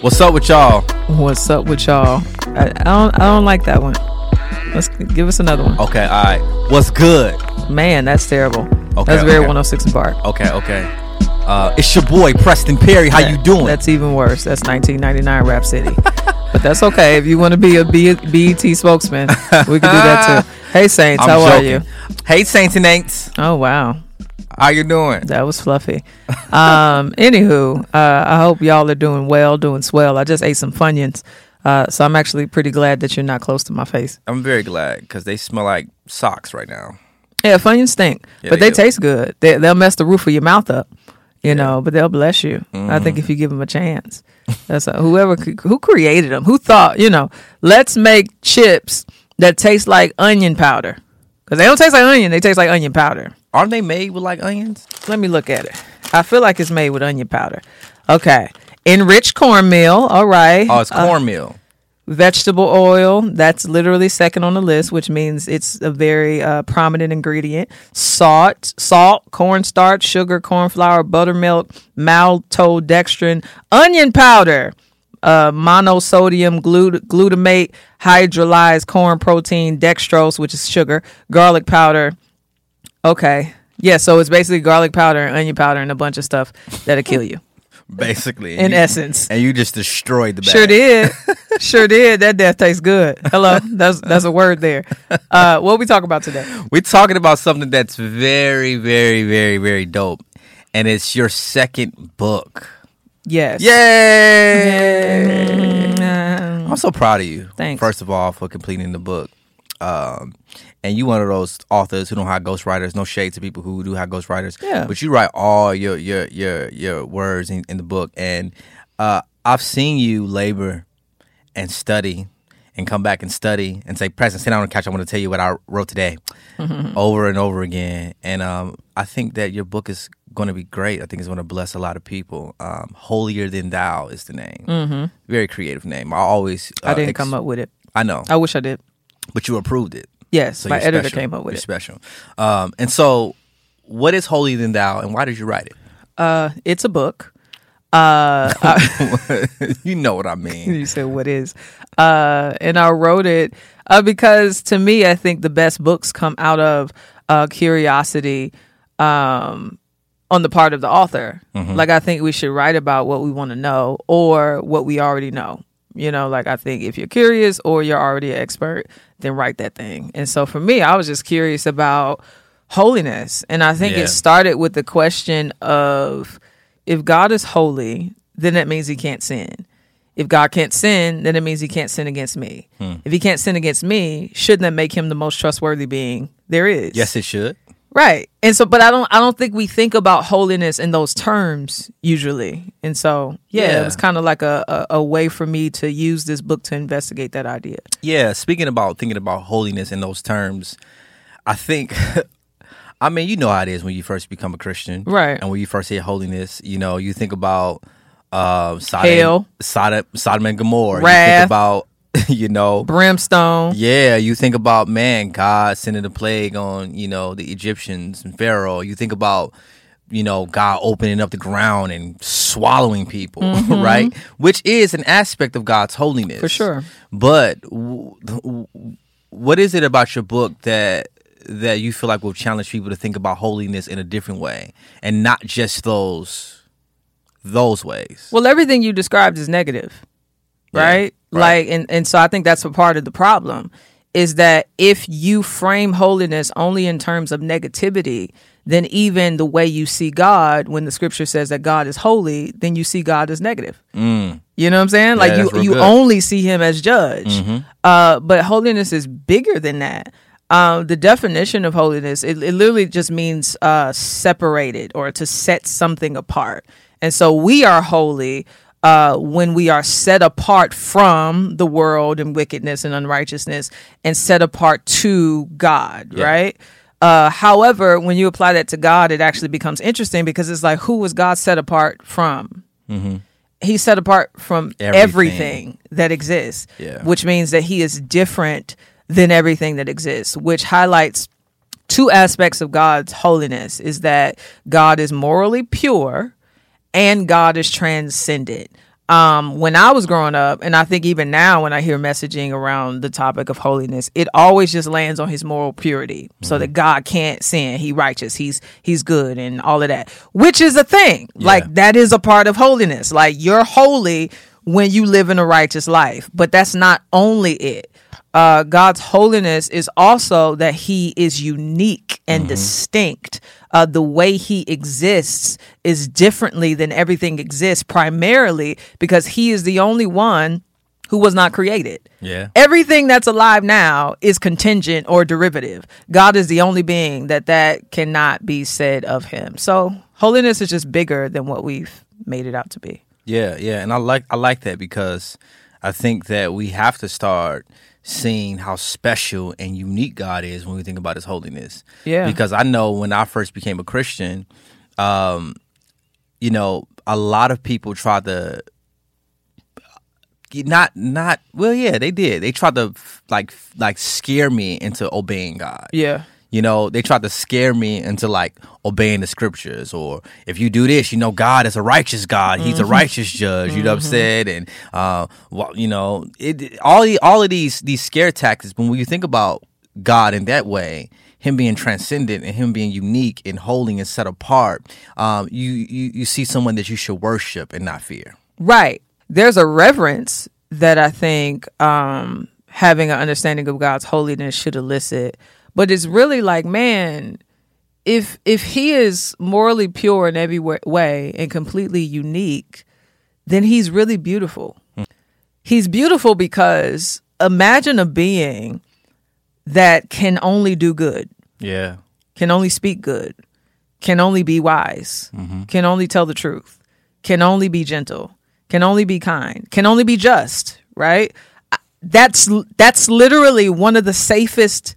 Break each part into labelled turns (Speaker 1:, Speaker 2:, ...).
Speaker 1: What's up with y'all?
Speaker 2: What's up with y'all? I, I don't I don't like that one. Let's give us another one.
Speaker 1: Okay, all right. What's good?
Speaker 2: Man, that's terrible.
Speaker 1: Okay,
Speaker 2: that's very
Speaker 1: okay.
Speaker 2: 106 and Park.
Speaker 1: Okay, okay. Uh, it's your boy Preston Perry. How you doing?
Speaker 2: That's even worse. That's 1999 Rap City. but that's okay. If you want to be a B- BET spokesman, we can do that too. Hey Saints,
Speaker 1: I'm
Speaker 2: how are you?
Speaker 1: Hey Saints and Aints.
Speaker 2: Oh wow,
Speaker 1: How you doing?
Speaker 2: that was fluffy. Um, anywho, uh, I hope y'all are doing well, doing swell. I just ate some Funyuns, uh, so I'm actually pretty glad that you're not close to my face.
Speaker 1: I'm very glad because they smell like socks right now.
Speaker 2: Yeah, Funyuns stink,
Speaker 1: Yeah,
Speaker 2: but
Speaker 1: they
Speaker 2: they, taste good. They, they'll mess the roof of your mouth up, you know, but they'll bless you. I
Speaker 1: Mm-hmm.
Speaker 2: think if you give them a chance. That's a, whoever who created them, who thought, you know, let's make chips that taste like onion powder because they don't taste like onion; they taste like onion powder.
Speaker 1: Aren't they made with like onions?
Speaker 2: Let me look at it. I feel like it's made with onion powder. Okay, enriched cornmeal. All right.
Speaker 1: Oh, it's
Speaker 2: Uh,
Speaker 1: cornmeal.
Speaker 2: vegetable oil that's literally second on the list which means it's a very uh, prominent ingredient salt salt cornstarch sugar corn flour buttermilk maltodextrin onion powder uh, monosodium glut- glutamate hydrolyzed corn protein dextrose which is sugar garlic powder okay yeah so it's basically garlic powder and onion powder and a bunch of stuff that'll kill you
Speaker 1: basically.
Speaker 2: in
Speaker 1: You-
Speaker 2: essence
Speaker 1: And you just destroyed the bag.
Speaker 2: Sure did. sure did. That death tastes good. Hello. That's that's a word there. Uh what we talk about today?
Speaker 1: We're talking about something that's very, very, very, very dope. And it's your second book.
Speaker 2: Yes.
Speaker 1: Yay!
Speaker 2: Mm,
Speaker 1: I'm so proud of you.
Speaker 2: Thanks.
Speaker 1: First of all, for completing the book. Um, and you one of those authors who don't have ghostwriters. No shade to people who do have ghostwriters.
Speaker 2: Yeah.
Speaker 1: But you write all your your your your words in, in the book, and uh, I've seen you labor and study and come back and study and say, Preston, sit down on the couch. I want to tell you what I wrote today, over and over again. And um, I think that your book is going to be great. I think it's going to bless a lot of people. Um, Holier than Thou is the name. Mm-hmm. Very creative name. I always.
Speaker 2: I
Speaker 1: uh,
Speaker 2: didn't
Speaker 1: ex-
Speaker 2: come up with it.
Speaker 1: I know,
Speaker 2: I wish I did.
Speaker 1: But you approved it.
Speaker 2: Yes.
Speaker 1: So
Speaker 2: my editor
Speaker 1: special.
Speaker 2: came up with
Speaker 1: you're
Speaker 2: it.
Speaker 1: special. Um, and so, what is Holier Than Thou, and why did you write it?
Speaker 2: Uh it's a book. Uh I-
Speaker 1: you know what I mean.
Speaker 2: you said what is uh and i wrote it uh, because to me i think the best books come out of uh curiosity um on the part of the author like i think we should write about what we want to know or what we already know you know like i think if you're curious or you're already an expert then write that thing and so for me i was just curious about holiness and i think
Speaker 1: Yeah.
Speaker 2: it started with the question of if god is holy then that means he can't sin if God can't sin, then it means he can't sin against me.
Speaker 1: Hmm.
Speaker 2: If he can't sin against me, shouldn't that make him the most trustworthy being there is?
Speaker 1: Yes, it should.
Speaker 2: Right. And so but I don't I don't think we think about holiness in those terms usually. And so yeah,
Speaker 1: Yeah.
Speaker 2: it was kind of like a, a, a way for me to use this book to investigate that idea.
Speaker 1: Yeah, speaking about thinking about holiness in those terms, I think I mean, you know how it is when you first become a Christian.
Speaker 2: Right.
Speaker 1: And when you first hear holiness, you know, you think about uh Sodom,
Speaker 2: Hell.
Speaker 1: Sodom, Sodom and Gomorrah. You think about you know
Speaker 2: Brimstone.
Speaker 1: yeah, you think about man, God sending a plague on, you know, the Egyptians and Pharaoh. You think about you know, God opening up the ground and swallowing people, mm-hmm. right? Which is an aspect of God's holiness.
Speaker 2: For sure.
Speaker 1: But w- w- what is it about your book that that you feel like will challenge people to think about holiness in a different way and not just those those ways?
Speaker 2: Well, everything you described is negative,
Speaker 1: Yeah,
Speaker 2: right?
Speaker 1: right.
Speaker 2: Like, and, and so I think that's a part of the problem is that if you frame holiness only in terms of negativity, then even the way you see God, when the scripture says that God is holy, then you see God as negative.
Speaker 1: Mm.
Speaker 2: You know what I'm saying? like you, you
Speaker 1: good. Mm-hmm.
Speaker 2: only see him as judge. Uh, but holiness is bigger than that. Um, the definition of holiness, it, it literally just means uh, separated or to set something apart. And so we are holy uh, when we are set apart from the world and wickedness and unrighteousness and set apart to God, right? Uh, however, when you apply that to God, it actually becomes interesting because it's like, who was God set apart from? He's set apart from
Speaker 1: Everything.
Speaker 2: everything, that exists,
Speaker 1: Yeah.
Speaker 2: which means that he is different than everything that exists, which highlights two aspects of God's holiness is that God is morally pure and God is transcendent. um, when I was growing up, and I think even now when I hear messaging around the topic of holiness, it always just lands on his moral purity, mm-hmm. so that God can't sin, he righteous, he's he's good, and all of that, which is a thing. Yeah. Like that is a part of holiness. Like you're holy when you live in a righteous life, but that's not only it. Uh, God's holiness is also that He is unique and mm-hmm. distinct uh, the way he exists is differently than everything exists, primarily because he is the only one who was not created.
Speaker 1: Yeah.
Speaker 2: Everything that's alive now is contingent or derivative. God is the only being that that cannot be said of him. So holiness is just bigger than what we've made it out to be.
Speaker 1: Yeah, yeah, and I like I like that because I think that we have to start seeing how special and unique God is when we think about His holiness.
Speaker 2: Yeah.
Speaker 1: Because I know when I first became a Christian, um, you know, a lot of people tried to not not well yeah they did they tried to like like scare me into obeying god
Speaker 2: yeah
Speaker 1: you know, they tried to scare me into like obeying the scriptures, or if you do this, you know, God is a righteous God. He's mm-hmm. a righteous judge. You know what I'm mm-hmm. saying? And uh, well, you know, it all all of these these scare tactics. But when you think about God in that way, him being transcendent and him being unique and holy and set apart, um, you, you you see someone that you should worship and not fear.
Speaker 2: Right. There's a reverence that I think um, having an understanding of God's holiness should elicit but it's really like, man, if if he is morally pure in every way and completely unique, then he's really beautiful. Hmm. He's beautiful because imagine a being that can only do good.
Speaker 1: Yeah.
Speaker 2: Can only speak good. Can only be wise. Mm-hmm. Can only tell the truth. Can only be gentle. Can only be kind. Can only be just, right? That's that's literally one of the safest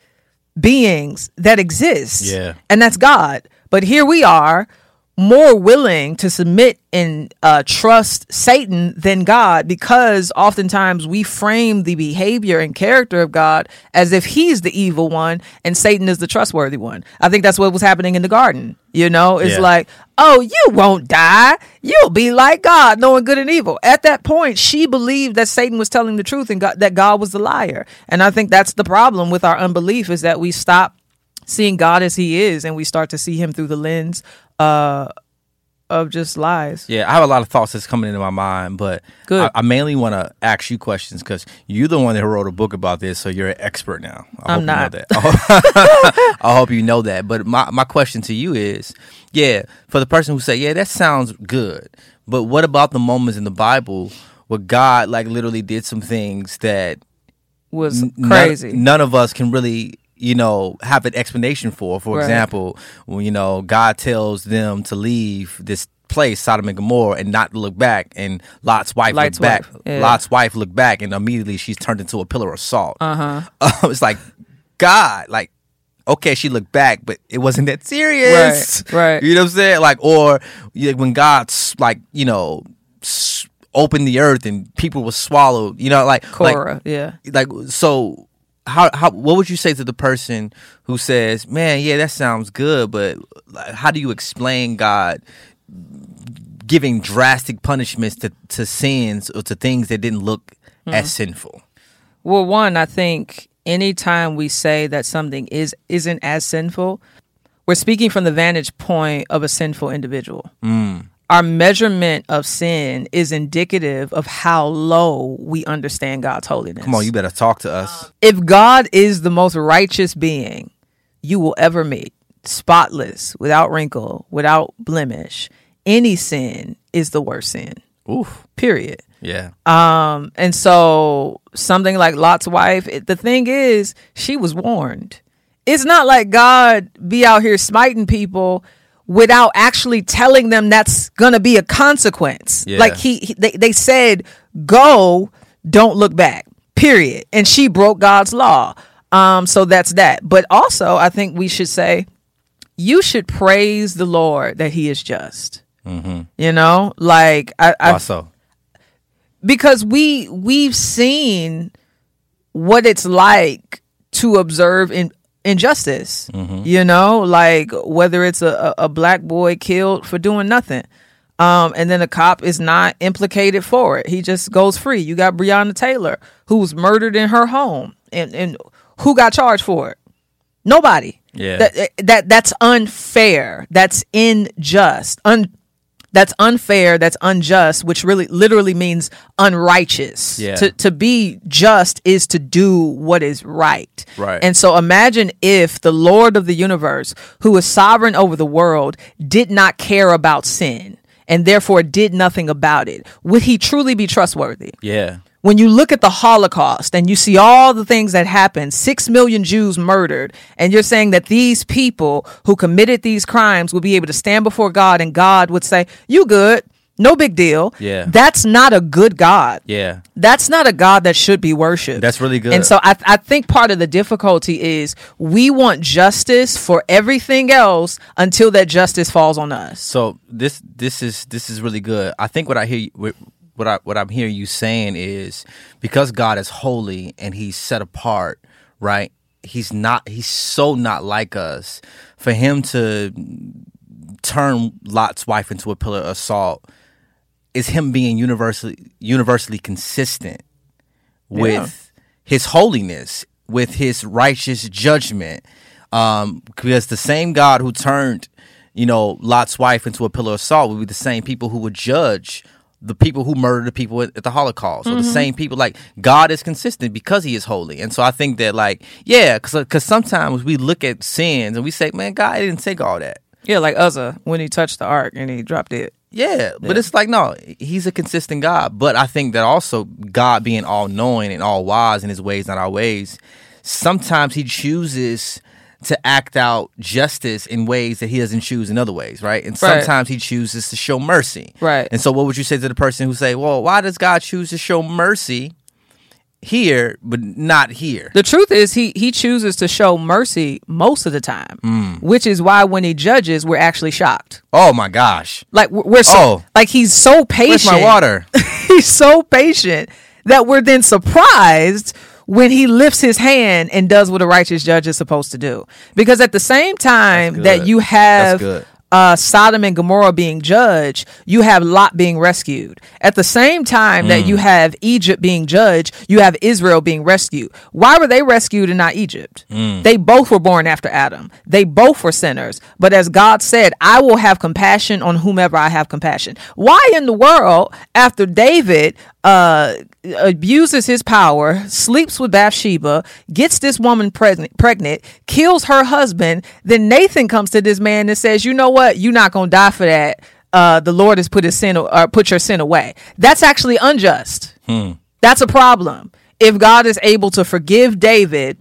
Speaker 2: beings that exist.
Speaker 1: Yeah.
Speaker 2: And that's God. But here we are more willing to submit and uh, trust Satan than God because oftentimes we frame the behavior and character of God as if he's the evil one and Satan is the trustworthy one. I think that's what was happening in the garden. You know, it's yeah. like, oh, you won't die. You'll be like God, knowing good and evil. At that point, she believed that Satan was telling the truth and God, that God was the liar. And I think that's the problem with our unbelief is that we stop seeing God as he is and we start to see him through the lens uh, of just lies.
Speaker 1: Yeah, I have a lot of thoughts that's coming into my mind, but
Speaker 2: Good.
Speaker 1: I, I mainly want to ask you questions because you're the one that wrote a book about this, so you're an expert now.
Speaker 2: I am not.
Speaker 1: You know that. I hope you know that. But my, my question to you is, yeah, for the person who say, yeah, that sounds good, but what about the moments in the Bible where God like literally did some things that
Speaker 2: was crazy.
Speaker 1: None, none of us can really you know, have an explanation for. For right. example, when you know God tells them to leave this place, Sodom and Gomorrah, and not look back, and Lot's wife looked wife. back. Yeah. Lot's wife looked back, and immediately she's turned into a pillar of salt.
Speaker 2: Uh
Speaker 1: huh. it's like God, like okay, she looked back, but it wasn't that serious.
Speaker 2: Right. Right.
Speaker 1: You know what I'm saying? Like, or when God's like, you know. Opened the earth and people were swallowed, you know, like
Speaker 2: Korah,
Speaker 1: like,
Speaker 2: yeah,
Speaker 1: like so how how what would you say to the person who says, "Man, yeah, that sounds good, but how do you explain God giving drastic punishments to to sins or to things that didn't look mm. as sinful?"
Speaker 2: Well, one, I think anytime we say that something is isn't as sinful, we're speaking from the vantage point of a sinful individual.
Speaker 1: Mm
Speaker 2: our measurement of sin is indicative of how low we understand God's holiness.
Speaker 1: Come on, you better talk to us.
Speaker 2: If God is the most righteous being you will ever meet, spotless, without wrinkle, without blemish, any sin is the worst sin.
Speaker 1: Oof.
Speaker 2: Period.
Speaker 1: Yeah.
Speaker 2: Um, and so something like Lot's wife, it, the thing is, she was warned. It's not like God be out here smiting people without actually telling them that's going to be a consequence. Yeah. Like he, he, they, they said, go, don't look back, period. And she broke God's law. Um, so that's that. But also, I think we should say, you should praise the Lord that he is just.
Speaker 1: Mm-hmm.
Speaker 2: You know, like I, I
Speaker 1: also
Speaker 2: because we we've seen what it's like to observe in injustice.
Speaker 1: Mm-hmm.
Speaker 2: You know, like whether it's a, a black boy killed for doing nothing, Um, and then the cop is not implicated for it. He just goes free. You got Breonna Taylor, who was murdered in her home, and and who got charged for it? Nobody.
Speaker 1: Yeah.
Speaker 2: That that that's unfair. That's unjust. Un that's unfair, that's unjust, which really literally means unrighteous.
Speaker 1: Yeah.
Speaker 2: To to be just is to do what is right.
Speaker 1: Right.
Speaker 2: And so imagine if the Lord of the universe, who is sovereign over the world, did not care about sin and therefore did nothing about it. Would he truly be trustworthy?
Speaker 1: Yeah.
Speaker 2: When you look at the Holocaust and you see all the things that happened, six million Jews murdered, and you're saying that these people who committed these crimes will be able to stand before God and God would say, You good, no big deal.
Speaker 1: Yeah.
Speaker 2: That's not a good God.
Speaker 1: Yeah.
Speaker 2: That's not a God that should be worshiped.
Speaker 1: That's really good.
Speaker 2: And so I, I think part of the difficulty is we want justice for everything else until that justice falls on us.
Speaker 1: So this this is this is really good. I think what I hear you, what I what I'm hearing you saying is because God is holy and He's set apart, right? He's not. He's so not like us. For Him to turn Lot's wife into a pillar of salt is Him being universally universally consistent with His holiness, with His righteous judgment. Um, because the same God who turned, you know, Lot's wife into a pillar of salt would be the same people who would judge the people who murdered the people at, the Holocaust. Or the mm-hmm. same people, like God is consistent because He is holy. And so I think that, like, yeah, because sometimes we look at sins and we say, man, God didn't take all that.
Speaker 2: Yeah, like Uzzah when he touched the ark and he dropped it.
Speaker 1: Yeah, but it's like no, he's a consistent God. But I think that also God being all knowing and all wise in his ways, not our ways, sometimes he chooses to act out justice in ways that he doesn't choose in other ways, right? And
Speaker 2: Right.
Speaker 1: sometimes he chooses to show mercy.
Speaker 2: Right.
Speaker 1: And so what would you say to the person who say, Well, why does God choose to show mercy here but not here?
Speaker 2: The truth is, he he chooses to show mercy most of the time,
Speaker 1: Hmm.
Speaker 2: which is why when he judges, we're actually shocked.
Speaker 1: Oh my gosh.
Speaker 2: Like we're so
Speaker 1: Oh.
Speaker 2: like he's so
Speaker 1: Where's
Speaker 2: patient.
Speaker 1: my water?
Speaker 2: he's so patient that we're then surprised when he lifts his hand and does what a righteous judge is supposed to do. Because at the same time that you have uh, Sodom and Gomorrah being judged, you have Lot being rescued. At the same time that
Speaker 1: Hmm.
Speaker 2: you have Egypt being judged, you have Israel being rescued. Why were they rescued and not Egypt?
Speaker 1: Hmm.
Speaker 2: They both were born after Adam. They both were sinners. But as God said, I will have compassion on whomever I have compassion. Why in the world, after David uh, abuses his power, sleeps with Bathsheba, gets this woman pregnant, pregnant, kills her husband, then Nathan comes to this man and says, "You know what? You're not gonna die for that. Uh, the Lord has put his sin or put your sin away." That's actually unjust. That's a problem. If God is able to forgive David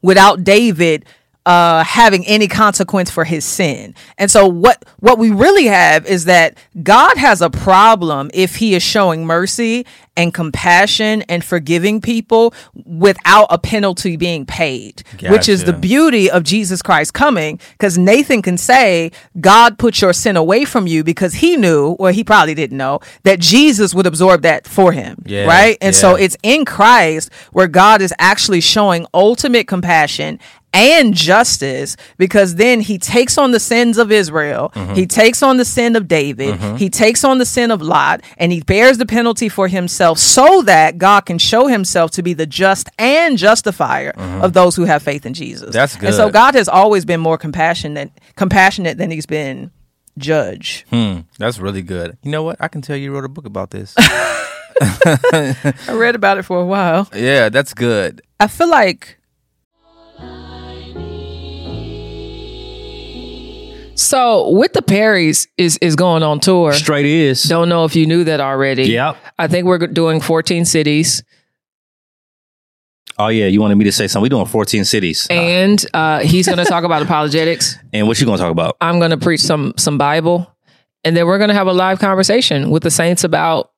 Speaker 2: without David uh, having any consequence for his sin. And so what what we really have is that God has a problem if he is showing mercy and compassion and forgiving people without a penalty being paid, which is the beauty of Jesus Christ coming because Nathan can say, God put your sin away from you because he knew, or he probably didn't know, that Jesus would absorb that for him.
Speaker 1: Yeah,
Speaker 2: right? And so it's in Christ where God is actually showing ultimate compassion and justice because then he takes on the sins of Israel,
Speaker 1: Mm-hmm.
Speaker 2: he takes on the sin of David, he takes on the sin of Lot, and he bears the penalty for himself so that God can show himself to be the just and justifier of those who have faith in Jesus.
Speaker 1: Mm-hmm. That's
Speaker 2: And so. God has always been more compassionate compassionate than he's been judge.
Speaker 1: Hmm, that's really good. You know what? I can tell you wrote a book about this.
Speaker 2: I read about it for a while.
Speaker 1: yeah, that's good.
Speaker 2: I feel like So with the Perrys is is going on tour.
Speaker 3: Straight is.
Speaker 2: Don't know if you knew that already.
Speaker 3: Yep.
Speaker 2: I think we're doing 14 cities,
Speaker 3: Oh yeah, you wanted me to say something. We're doing 14 cities.
Speaker 2: and uh, he's going to talk about apologetics.
Speaker 3: and what you gonna talk about?
Speaker 2: I'm going to preach some some Bible, and then we're going to have a live conversation with the saints about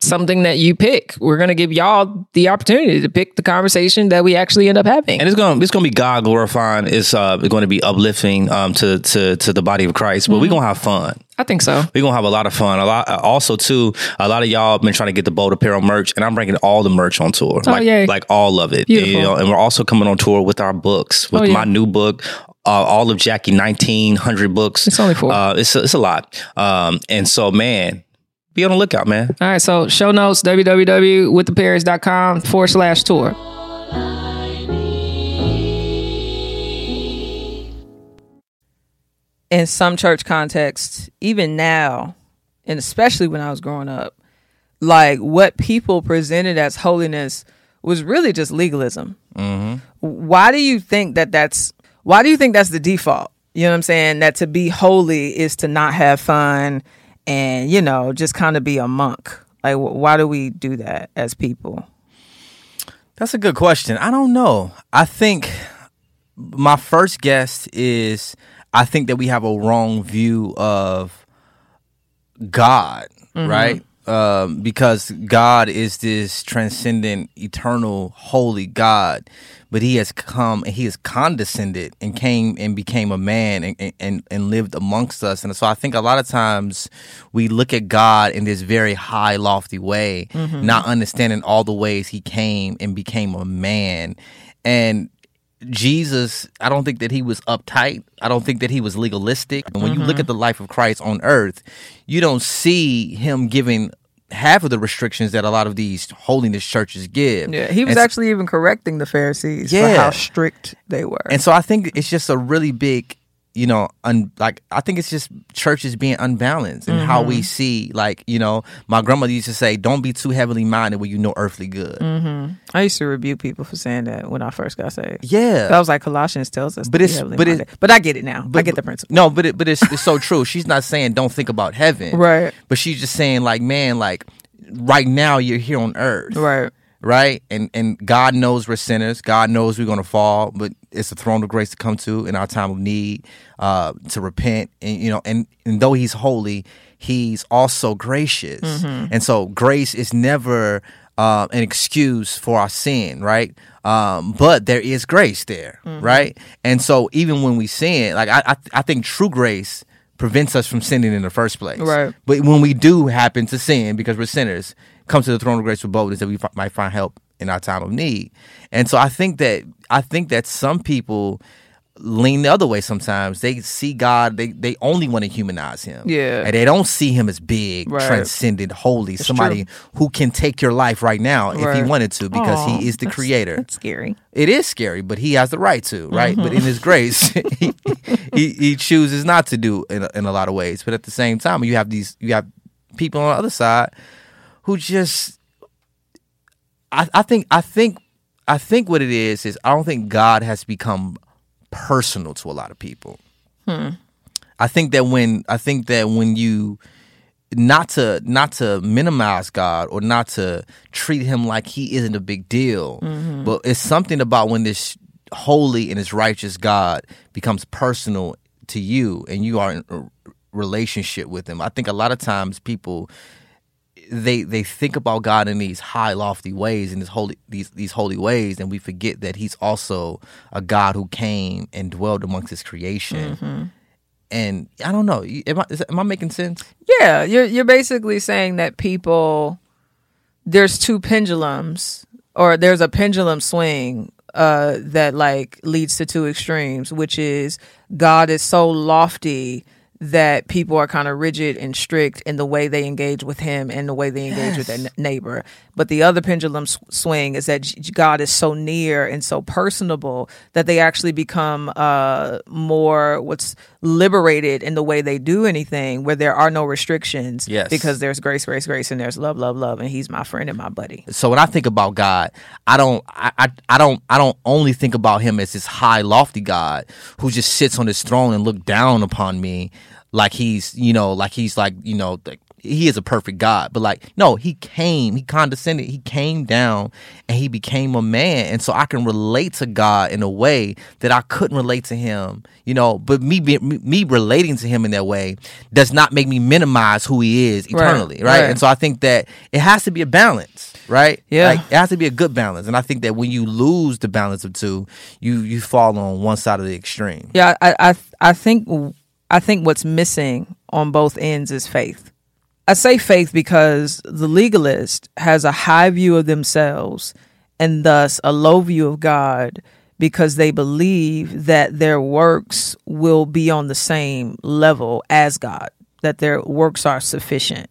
Speaker 2: something that you pick. We're going to give y'all the opportunity to pick the conversation that we actually end up having.
Speaker 3: And it's gonna it's gonna be God glorifying. It's uh going to be uplifting um to to to the body of Christ. But we're gonna have fun.
Speaker 2: I think so.
Speaker 3: We're gonna have a lot of fun. A lot. Also, too, a lot of y'all been trying to get the bold apparel merch, and I'm bringing all the merch on tour. like,
Speaker 2: yay.
Speaker 3: like all of it.
Speaker 2: Beautiful.
Speaker 3: You know, and we're also coming on tour with our books, with
Speaker 2: Oh, yeah.
Speaker 3: my new book. uh, all of Jackie nineteen hundred books.
Speaker 2: It's only four.
Speaker 3: Uh, it's a, it's a lot. Um, and so man, be on the lookout, man.
Speaker 2: All right, so show notes www.withtheperrys.com forward slash tour. In some church contexts, even now, and especially when I was growing up, like what people presented as holiness was really just legalism. Mm-hmm. Why do you think that that's why do you think that's the default? You know what I'm saying? That to be holy is to not have fun and you know just kind of be a monk. Like why do we do that as people?
Speaker 1: That's a good question. I don't know. I think my first guess is I think that we have a wrong view of God, mm-hmm. right? Um, because God is this transcendent, eternal, holy God, but He has come and He has condescended and came and became a man and, and and lived amongst us. And so I think a lot of times we look at God in this very high, lofty way, not understanding all the ways He came and became a man. And Jesus, I don't think that he was uptight. I don't think that he was legalistic. And when you look mm-hmm. at the life of Christ on earth, you don't see him giving half of the restrictions that a lot of these holiness churches give.
Speaker 2: Yeah, he was
Speaker 1: And
Speaker 2: actually even correcting the Pharisees for how strict they were.
Speaker 1: And so I think it's just a really big, you know, un, like I think it's just churches being unbalanced and how
Speaker 2: Mm-hmm.
Speaker 1: we see, like, you know, my grandmother used to say, "Don't be too heavily minded when you know earthly good."
Speaker 2: Mm-hmm. I used to rebuke people for saying that when I first got saved.
Speaker 1: Yeah,
Speaker 2: I was like Colossians tells us,
Speaker 1: But it's- but it-
Speaker 2: but I get it now. I
Speaker 1: But-
Speaker 2: get the principle.
Speaker 1: No, but it, but it's it's so true. She's not saying don't think about heaven,
Speaker 2: Right.
Speaker 1: But she's just saying like, man, like right now you're here on earth,
Speaker 2: Right.
Speaker 1: right? And and God knows we're sinners. God knows we're gonna fall, but it's a throne of grace to come to in our time of need, uh, to repent. And you know, and and though He's holy, He's also gracious.
Speaker 2: Mm-hmm.
Speaker 1: And so grace is never uh, an excuse for our sin, right? Um, but there is grace there,
Speaker 2: Mm-hmm.
Speaker 1: right? And so even when we sin, like I, I, I think true grace prevents us from sinning in the first place.
Speaker 2: Right.
Speaker 1: But when we do happen to sin because we're sinners, come to the throne of grace with boldness that we fi- might find help in our time of need. And so I think that I think that some people lean the other way sometimes. They see God, they they only want to humanize him.
Speaker 2: Yeah.
Speaker 1: And they don't see him as big,
Speaker 2: Right.
Speaker 1: transcendent, holy, somebody who can take your life right now if he wanted to because
Speaker 2: Aw,
Speaker 1: he is the
Speaker 2: that's-
Speaker 1: creator.
Speaker 2: It's scary.
Speaker 1: It is scary, but he has the right to, right? But in
Speaker 2: Mm-hmm.
Speaker 1: his grace, he, he he chooses not to do in a, in a lot of ways. But at the same time, you have these you have people on the other side who just I, I think I think I think what it is is I don't think God has become personal to a lot of people. Hmm. I think that when I think that when you not to not to minimize God or not to treat him like he isn't a big deal, mm-hmm. but it's something about when this holy and this righteous God becomes personal to you and you are in a relationship with him. I think a lot of times people they they think about God in these high lofty ways in this holy these these holy ways and we forget that he's also a God who came and dwelled amongst his creation. And I don't know, am I, is, am I making sense?
Speaker 2: Yeah, you're you're basically saying that people there's two pendulums or there's a pendulum swing uh that like leads to two extremes, which is God is so lofty that people are kind of rigid and strict in the way they engage with him and the way they engage with their neighbor. But the other pendulum swing is that God is so near and so personable that they actually become uh, more what's liberated in the way they do anything, where there are no restrictions.
Speaker 1: Yes.
Speaker 2: because there's grace, grace, grace, and there's love, love, love, and He's my friend and my buddy.
Speaker 1: so when I think about God, I don't I, I I don't I don't only think about him as this high lofty God who just sits on his throne and look down upon me like he's you know like he's like you know like he is a perfect God but like no he came he condescended he came down and he became a man. And so I can relate to God in a way that I couldn't relate to him you know but me be, me, me relating to him in that way does not make me minimize who he is
Speaker 2: Right,
Speaker 1: eternally right,
Speaker 2: right.
Speaker 1: and so I think that it has to be a balance right?
Speaker 2: Yeah.
Speaker 1: like, it has to be a good balance. And i think that when you lose the balance of two you you fall on one side of the extreme.
Speaker 2: Yeah, I, I, I think, I think what's missing on both ends is faith. I say faith because the legalist has a high view of themselves and thus a low view of God because they believe that their works will be on the same level as God, that their works are sufficient.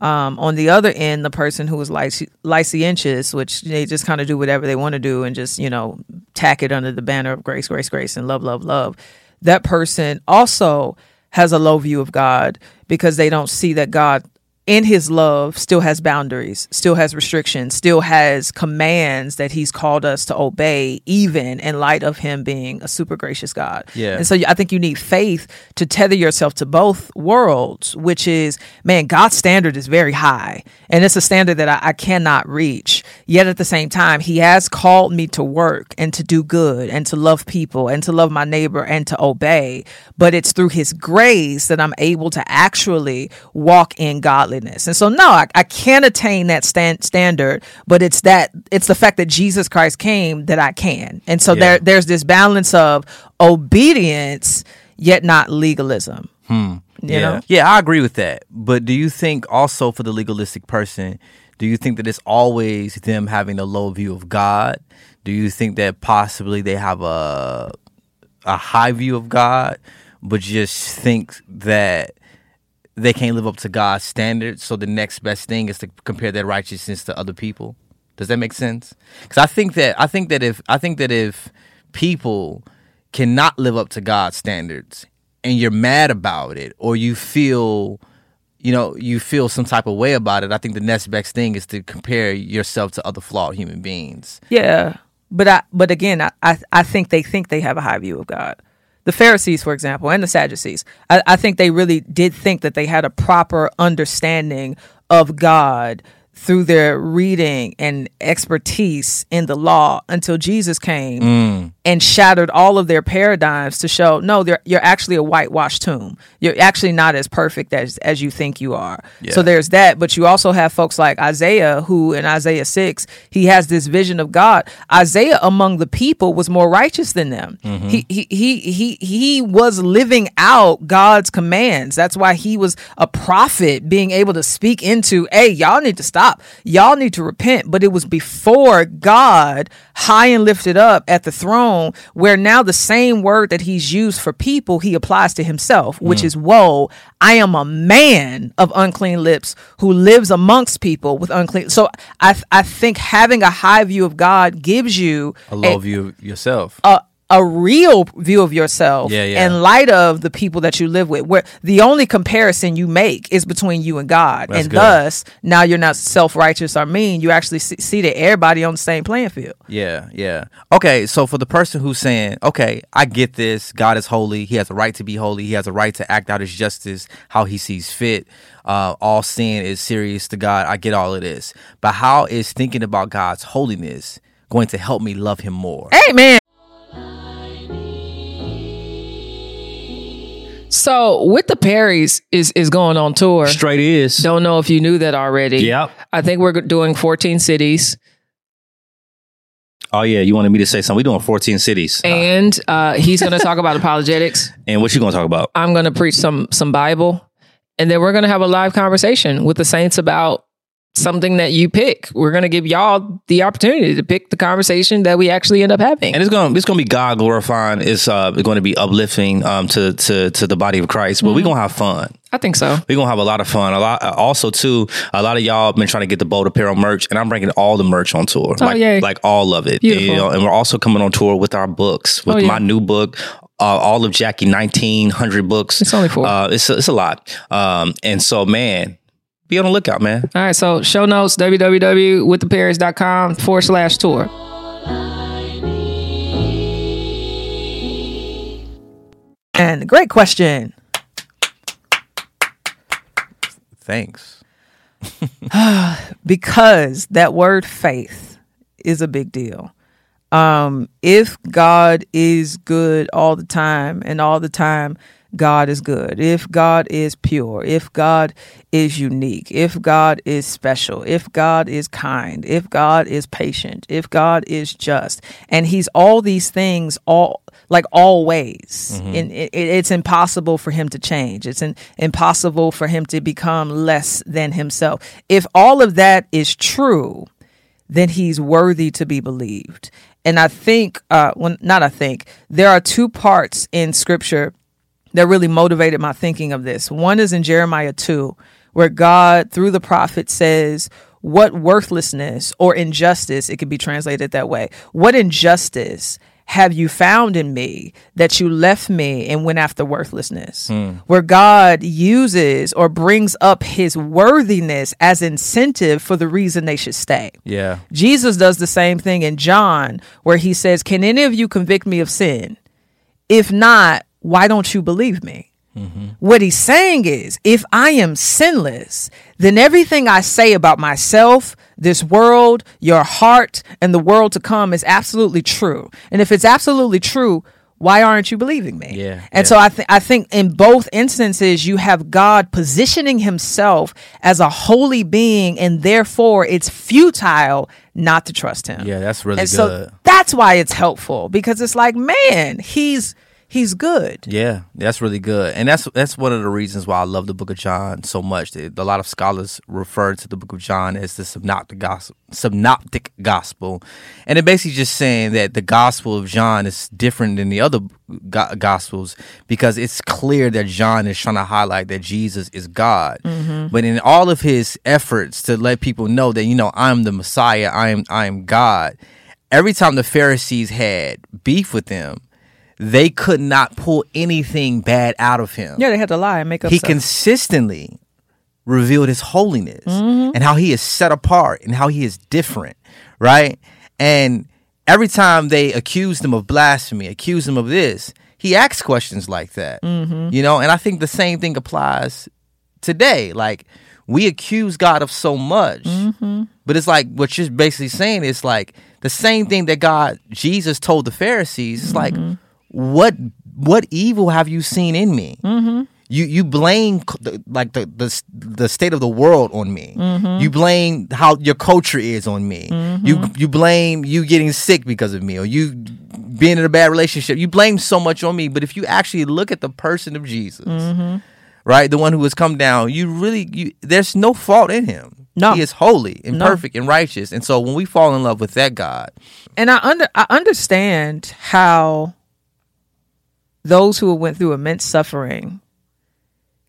Speaker 2: Um, on the other end, the person who is licentious, which they just kind of do whatever they want to do and just, you know, tack it under the banner of grace, grace, grace, and love, love, love. That person also has a low view of God because they don't see that God in his love still has boundaries, still has restrictions, still has commands that he's called us to obey, even in light of him being a super gracious God.
Speaker 1: Yeah.
Speaker 2: And so I think you need faith to tether yourself to both worlds, which is, man, God's standard is very high. And it's a standard that I, I cannot reach. Yet at the same time, he has called me to work and to do good and to love people and to love my neighbor and to obey. But it's through his grace that I'm able to actually walk in godliness. And so, no, I, I can't attain that stand, standard, but it's that it's the fact that Jesus Christ came that I can. And so
Speaker 1: Yeah.
Speaker 2: there there's this balance of obedience yet not legalism. Hmm. You
Speaker 1: yeah.
Speaker 2: know?
Speaker 1: Yeah, I agree with that. But do you think also for the legalistic person, do you think that it's always them having a low view of God? Do you think that possibly they have a a high view of God, but just think that they can't live up to God's standards, so the next best thing is to compare their righteousness to other people? Does that make sense? Because I think that I think that if I think that if people cannot live up to God's standards and you're mad about it or you feel you know you feel some type of way about it i think the next best thing is to compare yourself to other flawed human beings
Speaker 2: Yeah. But I but again, I, I I think they think they have a high view of God. The Pharisees, for example, and the Sadducees, I, I think they really did think that they had a proper understanding of God through their reading and expertise in the law until Jesus came mm. and shattered all of their paradigms to show no, you're actually a whitewashed tomb. You're actually not as perfect as as you think you are. So there's that, but you also have folks like Isaiah, who in Isaiah six he has this vision of God. Isaiah among the people was more righteous than them. Mm-hmm. He, he he he he was living out God's commands. That's why he was a prophet, being able to speak into, hey, y'all need to stop. Y'all need to repent. But it was before God, high and lifted up at the throne, where now the same word that he's used for people, he applies to himself, which mm. is, Woe, I am a man of unclean lips who lives amongst people with unclean. So I, I think having a high view of God gives you
Speaker 1: a low view of yourself
Speaker 2: a a real view of yourself
Speaker 1: Yeah, yeah.
Speaker 2: in light of the people that you live with where the only comparison you make is between you and god
Speaker 1: That's
Speaker 2: and
Speaker 1: good.
Speaker 2: thus now you're not self-righteous or mean you actually see, see that everybody on the same playing field
Speaker 1: Yeah, yeah. Okay, so for the person who's saying, okay, I get this, God is holy, he has a right to be holy, he has a right to act out his justice how he sees fit. Uh, all sin is serious to God. I get all of this. But how is thinking about God's holiness going to help me love him more?
Speaker 2: amen
Speaker 4: So with the Perrys is is going on tour.
Speaker 3: Straight is.
Speaker 4: Don't know if you knew that already.
Speaker 3: Yep.
Speaker 4: I think we're doing 14 cities,
Speaker 3: Oh yeah, you wanted me to say something. We're doing 14 cities.
Speaker 4: and uh, he's going to talk about apologetics.
Speaker 3: And what you gonna talk about?
Speaker 4: I'm going to preach some some Bible, and then we're going to have a live conversation with the saints about something that you pick. We're going to give y'all the opportunity to pick the conversation that we actually end up having.
Speaker 3: And it's gonna it's gonna be God glorifying. It's uh going to be uplifting um to to to the body of Christ. But we're gonna have fun.
Speaker 4: I think so.
Speaker 3: We're gonna have a lot of fun. A lot also too, a lot of y'all been trying to get the bold apparel merch, and I'm bringing all the merch on tour.
Speaker 4: Oh,
Speaker 3: like
Speaker 4: yay.
Speaker 3: like all of it.
Speaker 4: Beautiful.
Speaker 3: You know, and we're also coming on tour with our books, with
Speaker 4: Oh, yeah.
Speaker 3: my new book. Uh, all of Jackie 1900 books.
Speaker 4: It's only four.
Speaker 3: Uh, it's a, it's a lot. Um, and so man, be on the lookout, man.
Speaker 4: All right, so show notes www.withtheperrys.com forward slash tour.
Speaker 2: and great question
Speaker 1: Thanks.
Speaker 2: because that word faith is a big deal. Um, if God is good all the time and all the time God is good, if God is pure, if God is unique, if God is special, if God is kind, if God is patient, if God is just, and He's all these things all like always, and it, it's impossible for Him to change. It's in, impossible for Him to become less than Himself. If all of that is true, then he's worthy to be believed. And I think, uh, well, not I think, there are two parts in scripture that really motivated my thinking of this. One is in Jeremiah 2, where God, through the prophet, says, What worthlessness or injustice, it could be translated that way, what injustice have you found in me that you left me and went after worthlessness? Hmm. Where God uses or brings up his worthiness as incentive for the reason they should stay.
Speaker 1: Yeah.
Speaker 2: Jesus does the same thing in John, where he says, Can any of you convict me of sin? If not, why don't you believe me? Mm-hmm. What he's saying is, if I am sinless, then everything I say about myself, this world, your heart, and the world to come is absolutely true. And if it's absolutely true, why aren't you believing me?
Speaker 1: Yeah,
Speaker 2: And
Speaker 1: yeah.
Speaker 2: so I, th- I think in both instances, you have God positioning himself as a holy being, and therefore it's futile not to trust him.
Speaker 1: Yeah, that's really
Speaker 2: and
Speaker 1: good.
Speaker 2: so that's why it's helpful because it's like, man, he's he's good.
Speaker 1: Yeah, that's really good, and that's that's one of the reasons why I love the Book of John so much. A lot of scholars refer to the Book of John as the synoptic gospel, synoptic gospel, and it basically just saying that the Gospel of John is different than the other go- gospels because it's clear that John is trying to highlight that Jesus is God, mm-hmm. but in all of his efforts to let people know that you know I'm the Messiah, I am I am God. Every time the Pharisees had beef with him, they could not pull anything bad out of him.
Speaker 2: Yeah, they had to lie and make up
Speaker 1: he
Speaker 2: stuff.
Speaker 1: consistently revealed his holiness
Speaker 2: Mm-hmm.
Speaker 1: and how he is set apart and how he is different, right? And every time they accused him of blasphemy, accused him of this, he asks questions like that.
Speaker 2: Mm-hmm.
Speaker 1: You know, and I think the same thing applies today. Like we accuse God of so much,
Speaker 2: Mm-hmm.
Speaker 1: but it's like what you're basically saying is like the same thing that God Jesus told the Pharisees. It's like what what evil have you seen in me? Mm-hmm. You you blame the, like the, the the state of the world on me. Mm-hmm. You blame how your culture is on me. You mm-hmm. you blame you getting sick because of me or you being in a bad relationship. You blame so much on me. But if you actually look at the person of Jesus, right, the one who has come down, you really you there's no fault in him.
Speaker 2: No.
Speaker 1: he is holy and
Speaker 2: No.
Speaker 1: perfect and righteous. And so when we fall in love with that God,
Speaker 2: and I under I understand how those who went through immense suffering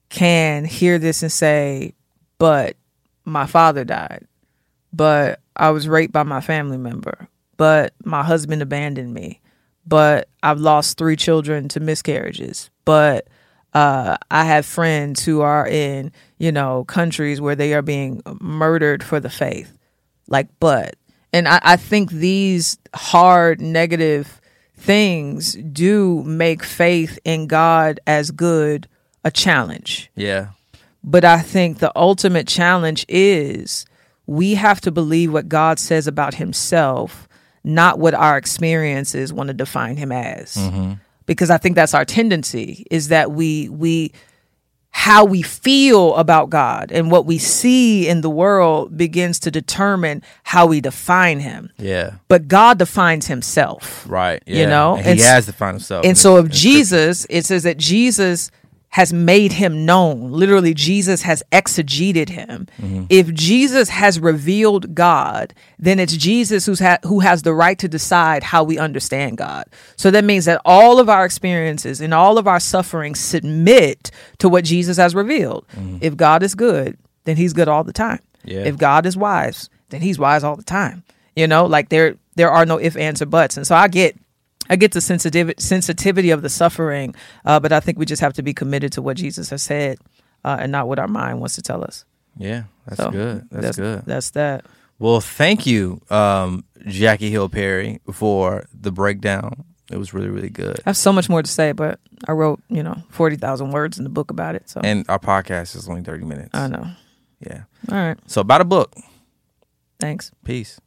Speaker 2: can hear this and say, "But my father died, but I was raped by my family member, but my husband abandoned me, but I've lost three children to miscarriages, but uh, I have friends who are in you know countries where they are being murdered for the faith." like but and I, I think these hard negative things do make faith in god as good a challenge.
Speaker 1: Yeah,
Speaker 2: but i think the ultimate challenge is we have to believe what god says about himself not what our experiences want to define him as. Mm-hmm. Because i think that's our tendency is that we we how we feel about God and what we see in the world begins to determine how we define him.
Speaker 1: yeah,
Speaker 2: But God defines himself.
Speaker 1: right.
Speaker 2: You know?
Speaker 1: and
Speaker 2: And
Speaker 1: he
Speaker 2: s-
Speaker 1: has to find himself.
Speaker 2: And so of
Speaker 1: Scripture.
Speaker 2: Jesus, it says that Jesus has made him known. Literally, Jesus has exegeted him. Mm-hmm. If Jesus has revealed God, then it's Jesus who's ha- who has the right to decide how we understand God. So that means that all of our experiences and all of our suffering submit to what Jesus has revealed. Mm-hmm. If God is good, then he's good all the time.
Speaker 1: Yeah.
Speaker 2: If God is wise, then he's wise all the time. You know, like there there are no ifs, ands, or buts. And so I get I get the sensitivity sensitivity of the suffering, uh, but I think we just have to be committed to what Jesus has said, uh, and not what our mind wants to tell us.
Speaker 1: Yeah, that's
Speaker 2: So
Speaker 1: good. That's, good.
Speaker 2: That's that.
Speaker 1: Well, thank you, um, Jackie Hill Perry, for the breakdown. It was really, really good.
Speaker 2: I have so much more to say, but I wrote you know forty thousand words in the book about it. So
Speaker 1: And our podcast is only 30 minutes.
Speaker 2: I know.
Speaker 1: Yeah.
Speaker 2: All right.
Speaker 1: So, about a book.
Speaker 2: Thanks.
Speaker 1: Peace.